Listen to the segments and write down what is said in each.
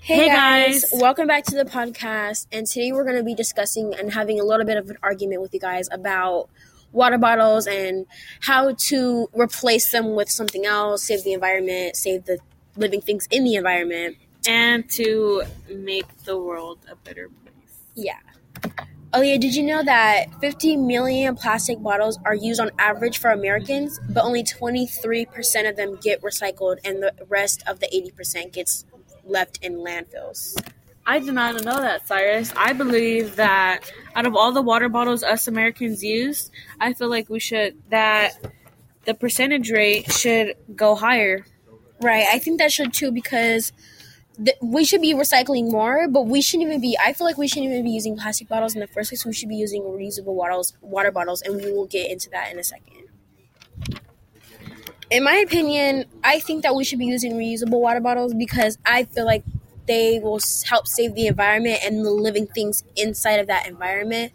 Hey, Hey, guys. guys. welcome back to the podcast. And today we're going to be discussing and having a little bit of an argument with you guys about water bottles and how to replace them with something else, save the environment, save the living things in the environment. and to make the world a better place. Yeah. Aleeyah, did you know that 50 million plastic bottles are used on average for Americans, but only 23% of them get recycled and the rest of the 80% gets left in landfills? I did not know that, Syrus. I believe that out of all the water bottles us Americans use, I feel like we should that the percentage rate should go higher. Right, I think that should too because th- we should be recycling more, but we shouldn't even be. I feel like we shouldn't even be using plastic bottles in the first place. We should be using reusable bottles, water bottles, and we will get into that in a second. In my opinion, I think that we should be using reusable water bottles because I feel like they will help save the environment and the living things inside of that environment.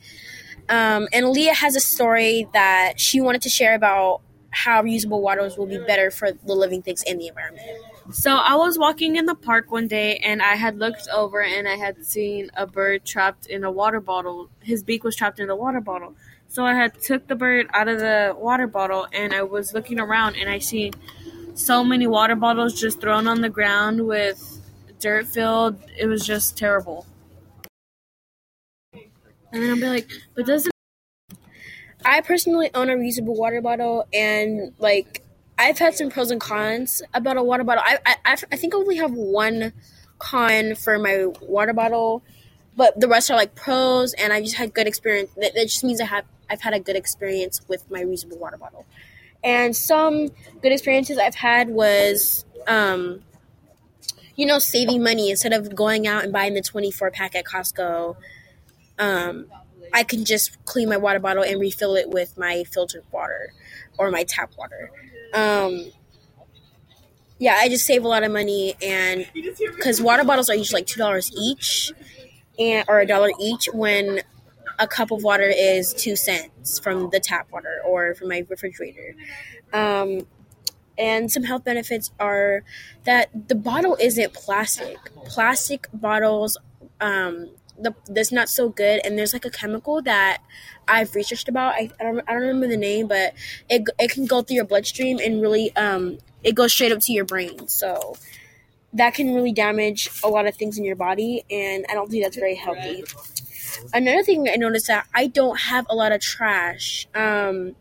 Um, and Leah has a story that she wanted to share about how reusable waters will be better for the living things in the environment. So I was walking in the park one day and I had looked over and I had seen a bird trapped in a water bottle. His beak was trapped in the water bottle. So I had took the bird out of the water bottle and I was looking around and I see so many water bottles just thrown on the ground with dirt filled. It was just terrible. And then I'll be like, but doesn't I personally own a reusable water bottle, and like I've had some pros and cons about a water bottle. I I, I- I think I only have one con for my water bottle, but the rest are like pros, and I just had good experience. That, that just means I have I've had a good experience with my reusable water bottle. And some good experiences I've had was, um, you know, saving money instead of going out and buying the twenty four pack at Costco. Um, I can just clean my water bottle and refill it with my filtered water or my tap water. Um, yeah, I just save a lot of money, and because water bottles are usually like two dollars each, and or a dollar each, when a cup of water is two cents from the tap water or from my refrigerator. Um, and some health benefits are that the bottle isn't plastic. Plastic bottles, um, the that's not so good. And there's like a chemical that I've researched about. I, I don't I don't remember the name, but it it can go through your bloodstream and really um it goes straight up to your brain. So that can really damage a lot of things in your body, and I don't think that's very healthy. Another thing I noticed that I don't have a lot of trash. Um,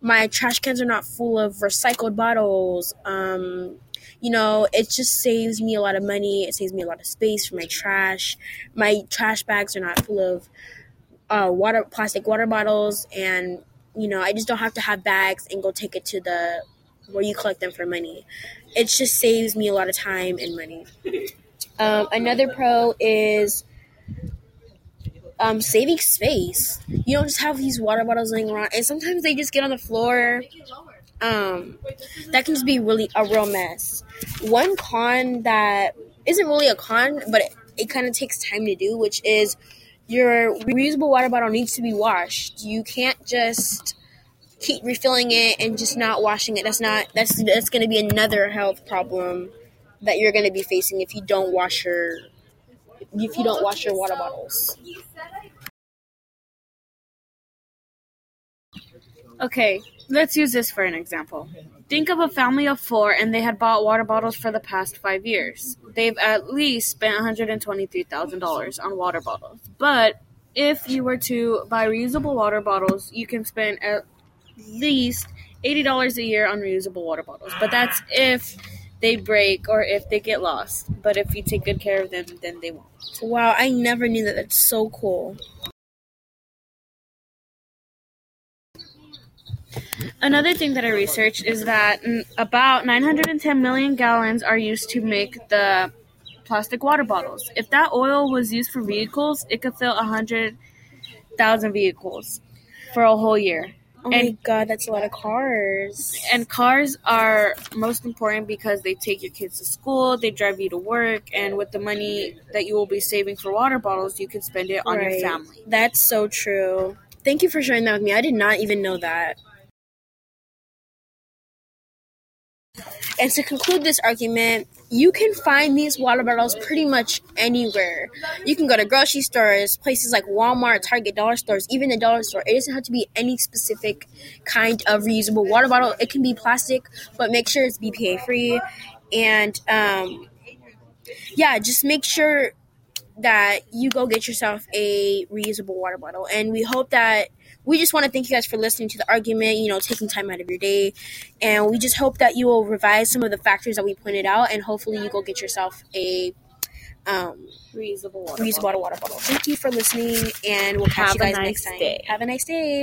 my trash cans are not full of recycled bottles. Um, you know, it just saves me a lot of money. It saves me a lot of space for my trash. My trash bags are not full of uh, water, plastic water bottles, and you know, I just don't have to have bags and go take it to the where you collect them for money. It just saves me a lot of time and money. Um, another pro is um, saving space. You don't just have these water bottles laying around, and sometimes they just get on the floor. Um, that can just be really a real mess. One con that isn't really a con, but it, it kind of takes time to do, which is your reusable water bottle needs to be washed. You can't just keep refilling it and just not washing it. That's not that's that's going to be another health problem that you're going to be facing if you don't wash your if you don't wash your water bottles. Okay, let's use this for an example. Think of a family of four and they had bought water bottles for the past five years. They've at least spent $123,000 on water bottles. But if you were to buy reusable water bottles, you can spend at least $80 a year on reusable water bottles. But that's if they break or if they get lost. But if you take good care of them, then they won't. Wow, I never knew that. That's so cool. Another thing that I researched is that about 910 million gallons are used to make the plastic water bottles. If that oil was used for vehicles, it could fill 100,000 vehicles for a whole year. Oh my god, that's a lot of cars. And cars are most important because they take your kids to school, they drive you to work, and with the money that you will be saving for water bottles, you can spend it on your family. That's so true. Thank you for sharing that with me. I did not even know that. And to conclude this argument, you can find these water bottles pretty much anywhere. You can go to grocery stores, places like Walmart, Target, dollar stores, even the dollar store. It doesn't have to be any specific kind of reusable water bottle. It can be plastic, but make sure it's BPA free. And um, yeah, just make sure that you go get yourself a reusable water bottle. And we hope that we just want to thank you guys for listening to the argument, you know, taking time out of your day. And we just hope that you will revise some of the factors that we pointed out and hopefully you go get yourself a um, Reusable water. reusable water bottle. Thank you for listening and we'll catch Have you guys nice next time. day. Have a nice day.